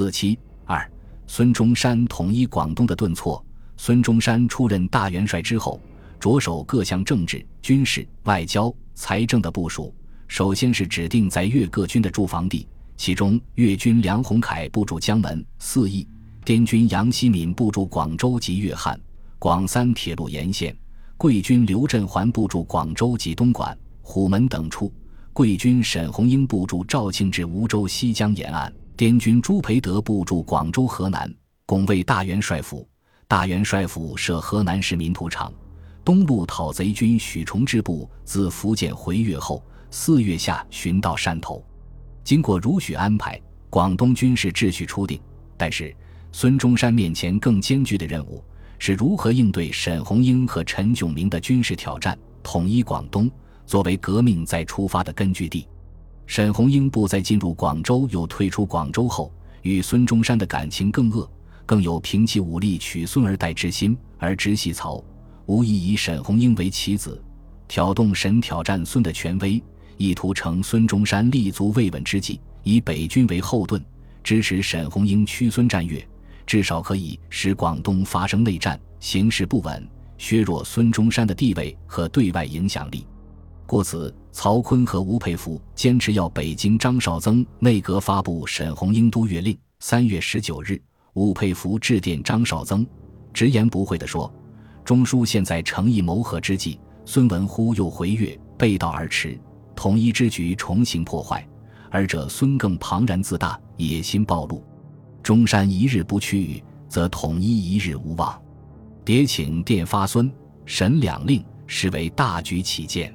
四七二，孙中山统一广东的顿挫。孙中山出任大元帅之后，着手各项政治、军事、外交、财政的部署。首先是指定在粤各军的驻防地，其中粤军梁鸿楷部驻江门、四邑，滇军杨希敏部驻广州及粤汉、广三铁路沿线，桂军刘振环部驻广州及东莞、虎门等处，桂军沈鸿英部驻肇庆至梧州西江沿岸，滇军朱培德部驻广州河南，拱卫大元帅府。大元帅府设河南市民土场，东路讨贼军许崇之部自福建回粤后，四月下旬到汕头。经过如许安排，广东军事秩序初定。但是，孙中山面前更艰巨的任务是如何应对沈鸿英和陈炯明的军事挑战，统一广东，作为革命再出发的根据地。沈鸿英不再进入广州，又退出广州后，与孙中山的感情更恶。更有平其武力取孙而代之心，而直系曹，无疑以沈鸿英为棋子，挑动沈挑战孙的权威，意图乘孙中山立足未稳之际，以北军为后盾，支持沈鸿英驱孙战略，至少可以使广东发生内战，形势不稳，削弱孙中山的地位和对外影响力。故此，曹锟和吴佩孚坚持要北京张绍曾内阁发布沈鸿英都粤令。三月十九日。吴佩孚致电张绍曾，直言不讳地说：“中书现在诚意谋和之际，孙文忽又回粤，背道而驰，统一之局重新破坏。而者孙更庞然自大，野心暴露。中山一日不去，则统一一日无望。迭请电发孙、沈两令，实为大局起见。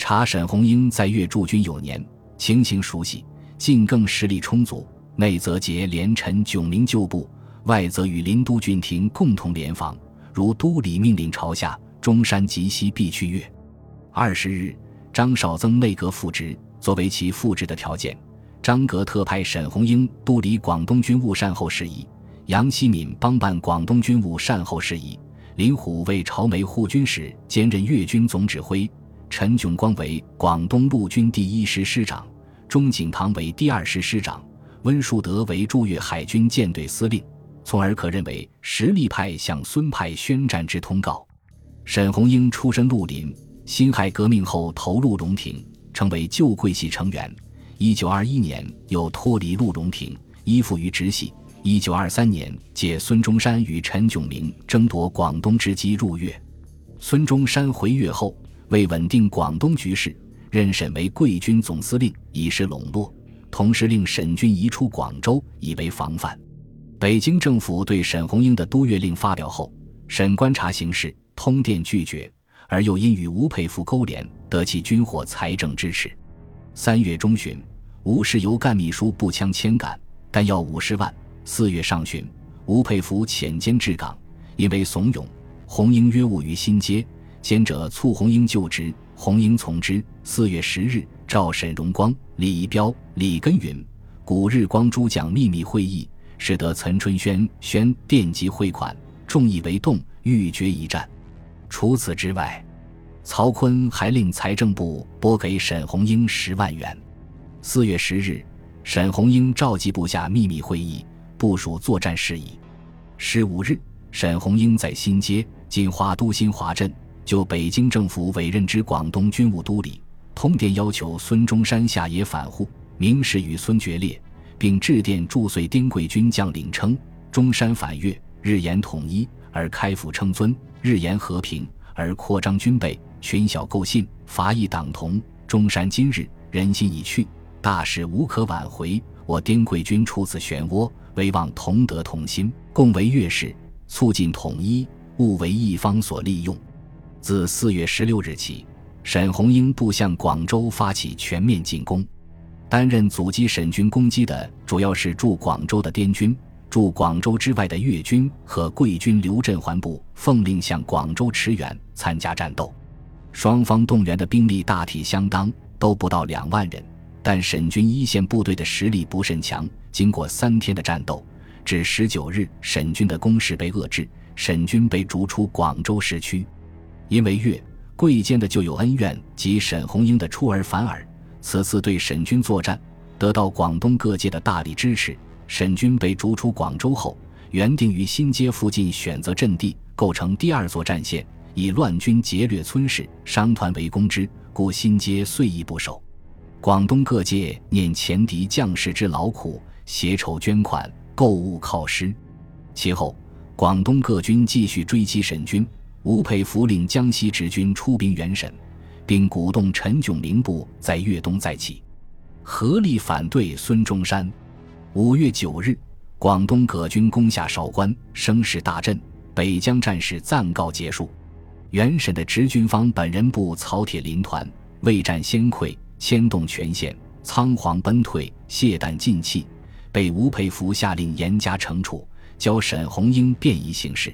查沈鸿英在粤驻军有年，情形熟悉，晋更实力充足。”内则结连陈炯明旧部，外则与林都郡廷共同联防。如都理命令朝下，中山及西必去越。二十日，张绍曾内阁复职，作为其复职的条件，张阁特派沈鸿英督理广东军务善后事宜，杨希敏帮办广东军务善后事宜，林虎为朝梅护军使兼任粤军总指挥，陈炯光为广东陆军第一师师长，钟景堂为第二师师长。温树德为驻粤海军舰队司令，从而可认为实力派向孙派宣战之通告。沈鸿英出身陆林，辛亥革命后投入龙廷，成为旧桂系成员。一九二一年又脱离陆荣廷，依附于直系。一九二三年借孙中山与陈炯明争夺广东之机入粤。孙中山回粤后，为稳定广东局势，任沈为桂军总司令，以示笼络。同时令沈军移出广州，以为防范。北京政府对沈鸿英的督粤令发表后，沈观察形势，通电拒绝，而又因与吴佩孚勾连，得其军火财政支持。三月中旬，吴氏由干秘书步枪千杆，但要五十万。四月上旬，吴佩孚遣监至港，因为怂恿鸿英约务于新街，先者促红英就职，红英从之。四月十日。赵沈荣光、李仪彪、李根云、古日光诸将秘密会议，使得岑春轩宣电集汇款，众议为动，欲决一战。除此之外，曹锟还令财政部拨给沈鸿英十万元。四月十日，沈鸿英召集部下秘密会议，部署作战事宜。十五日，沈鸿英在新街（今花都新华镇）就北京政府委任之广东军务都理。通电要求孙中山下野反沪，明示与孙决裂，并致电祝遂滇桂军将领称：中山反粤，日言统一而开府称尊；日言和平而扩张军备，群小构信，伐异党同。中山今日人心已去，大事无可挽回。我丁贵军处此漩涡，唯望同德同心，共为粤事，促进统一，勿为一方所利用。自四月十六日起。沈鸿英部向广州发起全面进攻，担任阻击沈军攻击的主要是驻广州的滇军，驻广州之外的粤军和桂军刘振环部奉令向广州驰援参加战斗。双方动员的兵力大体相当，都不到两万人，但沈军一线部队的实力不甚强。经过三天的战斗，至十九日，沈军的攻势被遏制，沈军被逐出广州市区，因为粤。贵间的旧有恩怨及沈鸿英的出尔反尔，此次对沈军作战得到广东各界的大力支持。沈军被逐出广州后，原定于新街附近选择阵地，构成第二座战线，以乱军劫掠村市，商团围攻之，故新街遂易不守。广东各界念前敌将士之劳苦，携筹捐款，购物犒师。其后，广东各军继续追击沈军，吴佩孚领江西直军出兵援沈，并鼓动陈炯明部在粤东再起，合力反对孙中山。五月九日，广东葛军攻下韶关，声势大振。北江战事暂告结束。原沈的直军方本人部曹铁林团未战先溃，牵动全线，仓皇奔退，懈怠尽弃，被吴佩孚下令严加惩处，交沈鸿英便衣行事。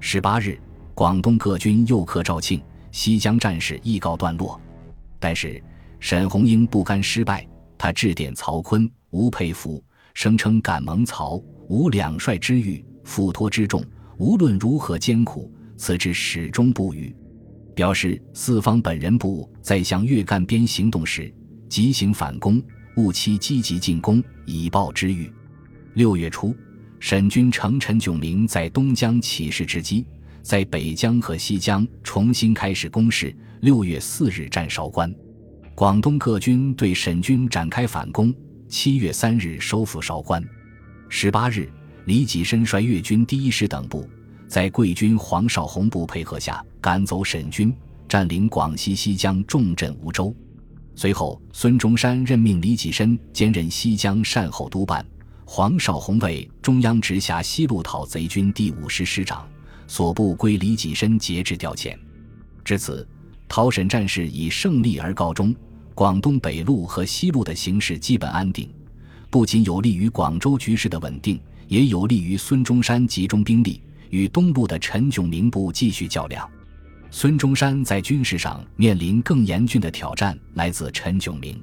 十八日，广东各军又克肇庆，西江战事亦告段落。但是沈鸿英不甘失败，他致电曹锟、吴佩孚。声称敢蒙曹吴两帅之遇，付托之重，无论如何艰苦，此志始终不渝。表示四方本人部在向粤赣边行动时，急行反攻，务期积极进攻，以报之遇。六月初，沈军乘陈炯明在东江起事之机，在北江和西江重新开始攻势。六月四日战韶关，广东各军对沈军展开反攻。七月三日收复韶关，十八日，李济深率粤军第一师等部，在桂军黄绍竑部配合下赶走沈军，占领广西西江重镇梧州。随后，孙中山任命李济深兼任西江善后督办，黄绍竑为中央直辖西路讨贼军第五师师长，所部归李济深节制调遣。至此，讨沈战事以胜利而告终。广东北路和西路的形势基本安定，不仅有利于广州局势的稳定，也有利于孙中山集中兵力与东路的陈炯明部继续较量。孙中山在军事上面临更严峻的挑战，来自陈炯明。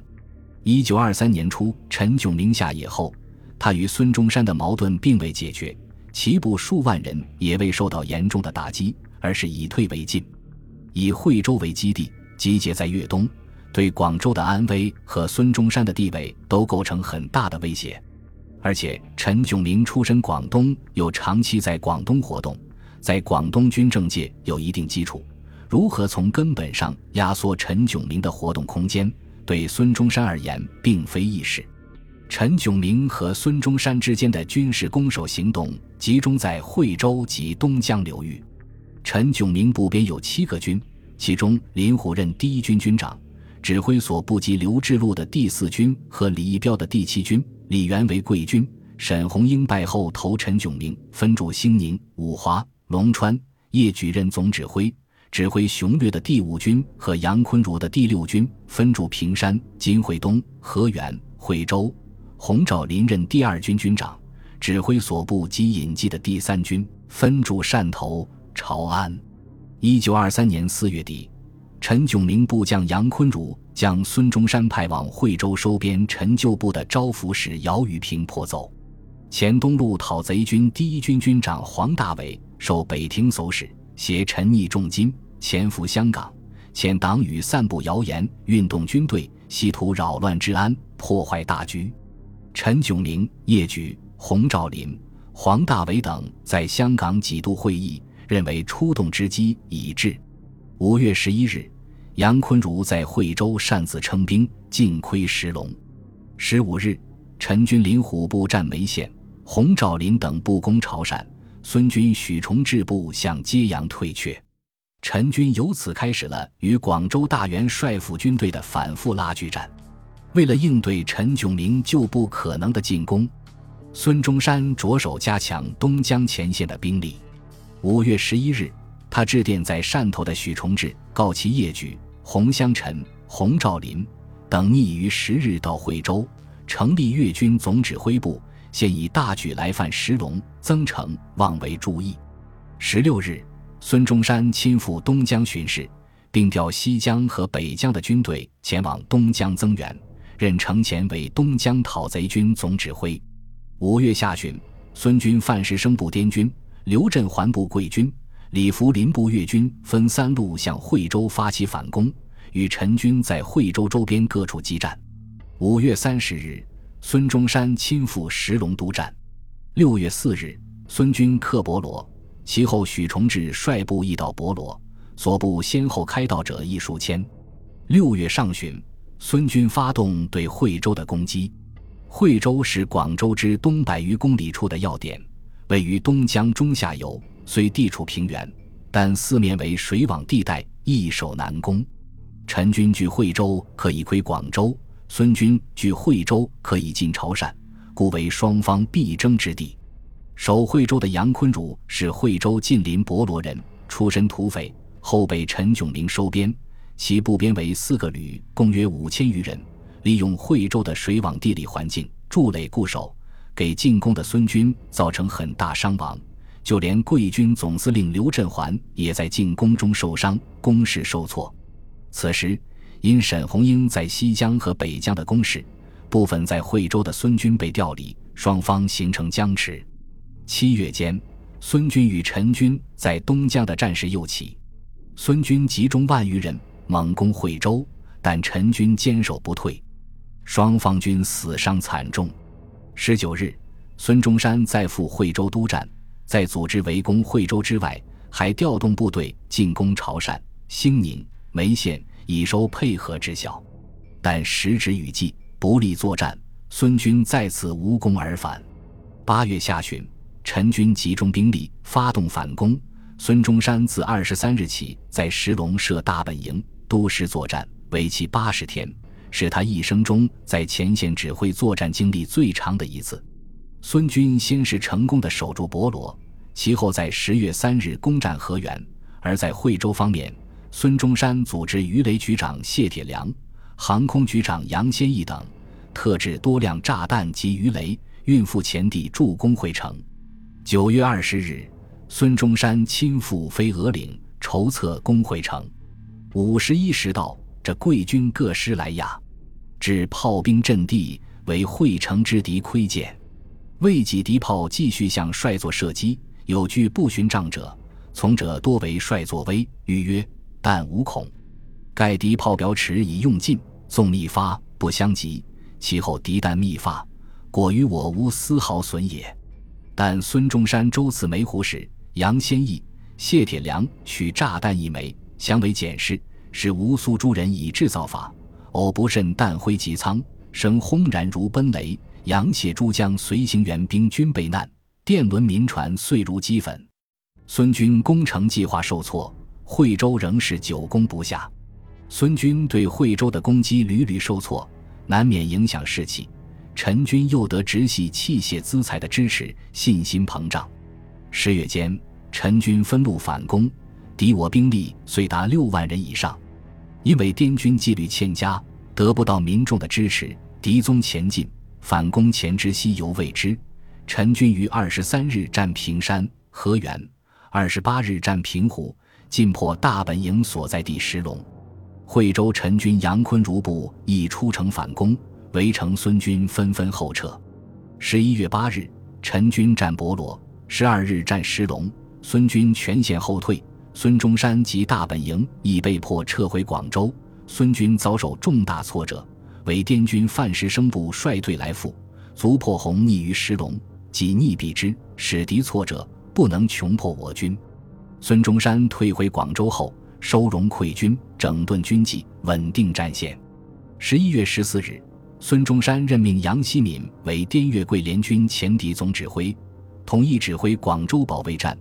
一九二三年初，陈炯明下野后，他与孙中山的矛盾并未解决，其部数万人也未受到严重的打击，而是以退为进，以惠州为基地，集结在粤东。对广州的安危和孙中山的地位都构成很大的威胁，而且陈炯明出身广东，又长期在广东活动，在广东军政界有一定基础，如何从根本上压缩陈炯明的活动空间，对孙中山而言并非易事。陈炯明和孙中山之间的军事攻守行动集中在惠州及东江流域。陈炯明部编有七个军，其中林虎任第一军军长。指挥所部及刘志禄的第四军和李义标的第七军，李元为贵军。沈鸿英败后投陈炯明，分驻兴宁、五华、龙川。叶举任总指挥，指挥雄略的第五军和杨坤如的第六军，分驻平山、金惠东、河源、惠州。洪兆麟任第二军军长，指挥所部及隐迹的第三军，分驻汕头、潮安。一九二三年四月底。陈炯明部将杨坤儒将孙中山派往惠州收编陈旧部的招抚使姚雨平迫走，前东路讨贼军第一军军长黄大伟受北庭搜使，携陈毅重金潜伏香港，遣党羽散布谣言，运动军队，企图扰乱治安，破坏大局。陈炯明、叶举、洪兆麟、黄大伟等在香港几度会议，认为出动之机已至。五月十一日，杨坤如在惠州擅自称兵，尽窥石龙。十五日，陈军林虎部占梅县，洪兆麟等不攻潮汕，孙军许崇智部向揭阳退却。陈军由此开始了与广州大元帅府军队的反复拉锯战。为了应对陈炯明旧部可能的进攻，孙中山着手加强东江前线的兵力。五月十一日。他致电在汕头的许崇智，告其叶举、洪湘臣、洪兆麟等拟于十日到惠州，成立粤军总指挥部，现以大举来犯石龙、增城，望为注意。十六日，孙中山亲赴东江巡视，并调西江和北江的军队前往东江增援，任程潜为东江讨贼军总指挥。五月下旬，孙军范石生部滇军，刘振环部桂军。李福林部粤军分三路向惠州发起反攻，与陈军在惠州周边各处激战。五月三十日，孙中山亲赴石龙督战。六月四日，孙军克博罗，其后许崇智率部亦到博罗，所部先后开道者亦数千。六月上旬，孙军发动对惠州的攻击。惠州是广州之东百余公里处的要点，位于东江中下游，虽地处平原，但四面为水网地带，易守难攻。陈军据惠州可以窥广州，孙军据惠州可以进潮汕，故为双方必争之地。守惠州的杨坤儒是惠州近邻博罗人，出身土匪，后被陈炯明收编，其部编为四个旅，共约五千余人。利用惠州的水网地理环境筑垒固守，给进攻的孙军造成很大伤亡。就连桂军总司令刘振环也在进攻中受伤，攻势受挫。此时，因沈鸿英在西江和北江的攻势，部分在惠州的孙军被调离，双方形成僵持。七月间，孙军与陈军在东江的战事又起，孙军集中万余人猛攻惠州，但陈军坚守不退。双方军死伤惨重。十九日，孙中山再赴惠州督战，在组织围攻惠州之外，还调动部队进攻潮汕、兴宁、梅县，以收配合之效。但时值雨季，不利作战，孙军再次无功而返。八月下旬，陈军集中兵力发动反攻。孙中山自二十三日起在石龙设大本营，督师作战，为期八十天。是他一生中在前线指挥作战经历最长的一次。孙军先是成功的守住博罗，其后在十月三日攻占河源。而在惠州方面，孙中山组织鱼雷局长谢铁良、航空局长杨先义等，特制多辆炸弹及鱼雷，运赴前地助攻惠城。九月二十日，孙中山亲赴飞鹅岭，筹策攻惠城。五十一时到。这贵军各师来压，至炮兵阵地，为会城之敌窥见。未几敌炮继续向帅座射击，有据不寻仗者，从者多为帅座威，欲曰：“但无恐。”盖敌炮表尺已用尽，纵密发不相及。其后敌弹密发，果于我无丝毫损也。但孙中山周次梅湖时，杨先义、谢铁良取炸弹一枚，相为检视。是吴苏诸人以制造法，偶不慎弹灰及仓，声轰然如奔雷。扬起诸将随行援兵均被难，电轮民船碎如齑粉。孙军攻城计划受挫，惠州仍是久攻不下。孙军对惠州的攻击屡屡受挫，难免影响士气。陈军又得直系器械资财的支持，信心膨胀。十月间，陈军分路反攻。敌我兵力虽达六万人以上，因为滇军纪律欠佳，得不到民众的支持，敌踪前进，反攻前之西犹未知。陈军于二十三日占平山、河源，二十八日占平湖，进破大本营所在地石龙。惠州陈军杨坤如部亦出城反攻，围城孙军纷纷后撤。十一月八日，陈军占博罗，十二日占石龙，孙军全线后退。孙中山及大本营已被迫撤回广州，孙军遭受重大挫折，为滇军范石生部率队来赴，卒破红逆于石龙，即逆避之，使敌挫折，不能穷破我军。孙中山退回广州后，收容溃军，整顿军纪，稳定战线。十一月十四日，孙中山任命杨希敏为滇越桂联军前敌总指挥，统一指挥广州保卫战。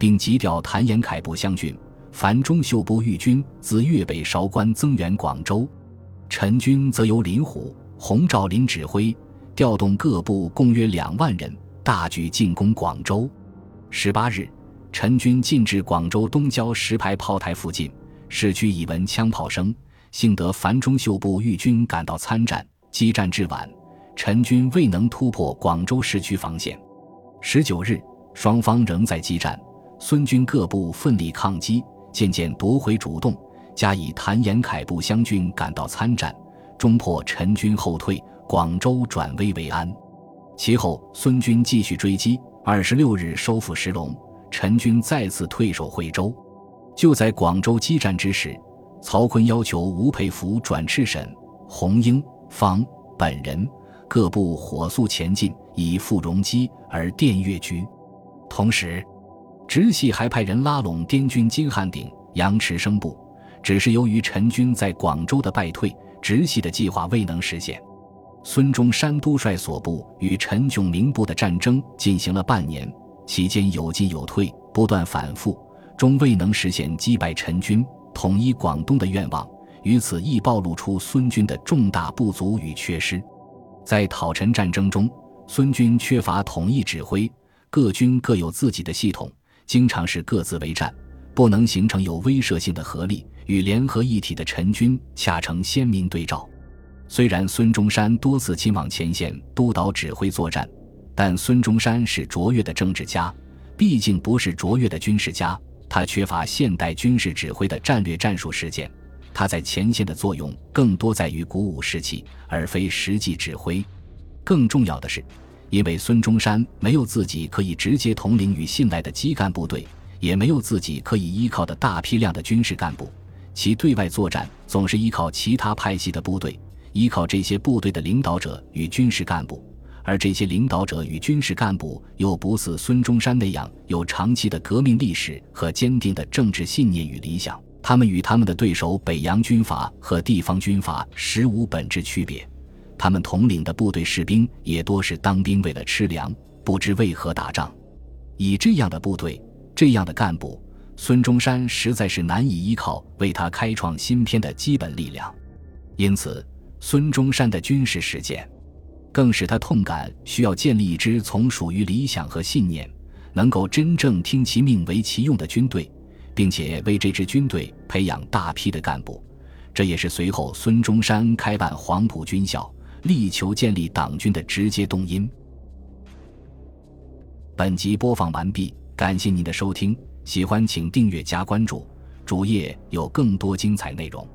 并急调谭延闿部湘军、樊中秀部御军自粤北韶关增援广州，陈军则由林虎、洪兆麟指挥，调动各部共约两万人，大举进攻广州。十八日，陈军进至广州东郊石牌炮台附近，市区已闻枪炮声，幸得樊中秀部御军赶到参战，激战至晚，陈军未能突破广州市区防线。十九日，双方仍在激战。孙军各部奋力抗击，渐渐夺回主动，加以谭延闿部湘军赶到参战，终破陈军后退，广州转危为安。其后，孙军继续追击，二十六日收复石龙，陈军再次退守惠州。就在广州激战之时，曹锟要求吴佩孚转赤沈、洪英、方本人、各部火速前进，以赴戎机而电越局。同时，直系还派人拉拢滇军金汉鼎、杨池生部，只是由于陈军在广州的败退，直系的计划未能实现。孙中山督率所部与陈炯明部的战争进行了半年，期间有进有退，不断反复，终未能实现击败陈军、统一广东的愿望。于此亦暴露出孙军的重大不足与缺失。在讨陈战争中，孙军缺乏统一指挥，各军各有自己的系统，经常是各自为战，不能形成有威慑性的合力，与联合一体的陈军恰成鲜明对照。虽然孙中山多次亲往前线督导指挥作战，但孙中山是卓越的政治家，毕竟不是卓越的军事家。他缺乏现代军事指挥的战略战术实践，他在前线的作用更多在于鼓舞士气，而非实际指挥。更重要的是，因为孙中山没有自己可以直接统领与信赖的基干部队，也没有自己可以依靠的大批量的军事干部，其对外作战总是依靠其他派系的部队。依靠这些部队的领导者与军事干部，而这些领导者与军事干部又不似孙中山那样有长期的革命历史和坚定的政治信念与理想。他们与他们的对手北洋军阀和地方军阀实无本质区别。他们统领的部队士兵也多是当兵为了吃粮，不知为何打仗。以这样的部队，这样的干部，孙中山实在是难以依靠为他开创新篇的基本力量。因此。孙中山的军事实践，更使他痛感需要建立一支从属于理想和信念，能够真正听其命为其用的军队，并且为这支军队培养大批的干部。这也是随后孙中山开办黄埔军校、力求建立党军的直接动因。本集播放完毕，感谢您的收听，喜欢请订阅加关注，主页有更多精彩内容。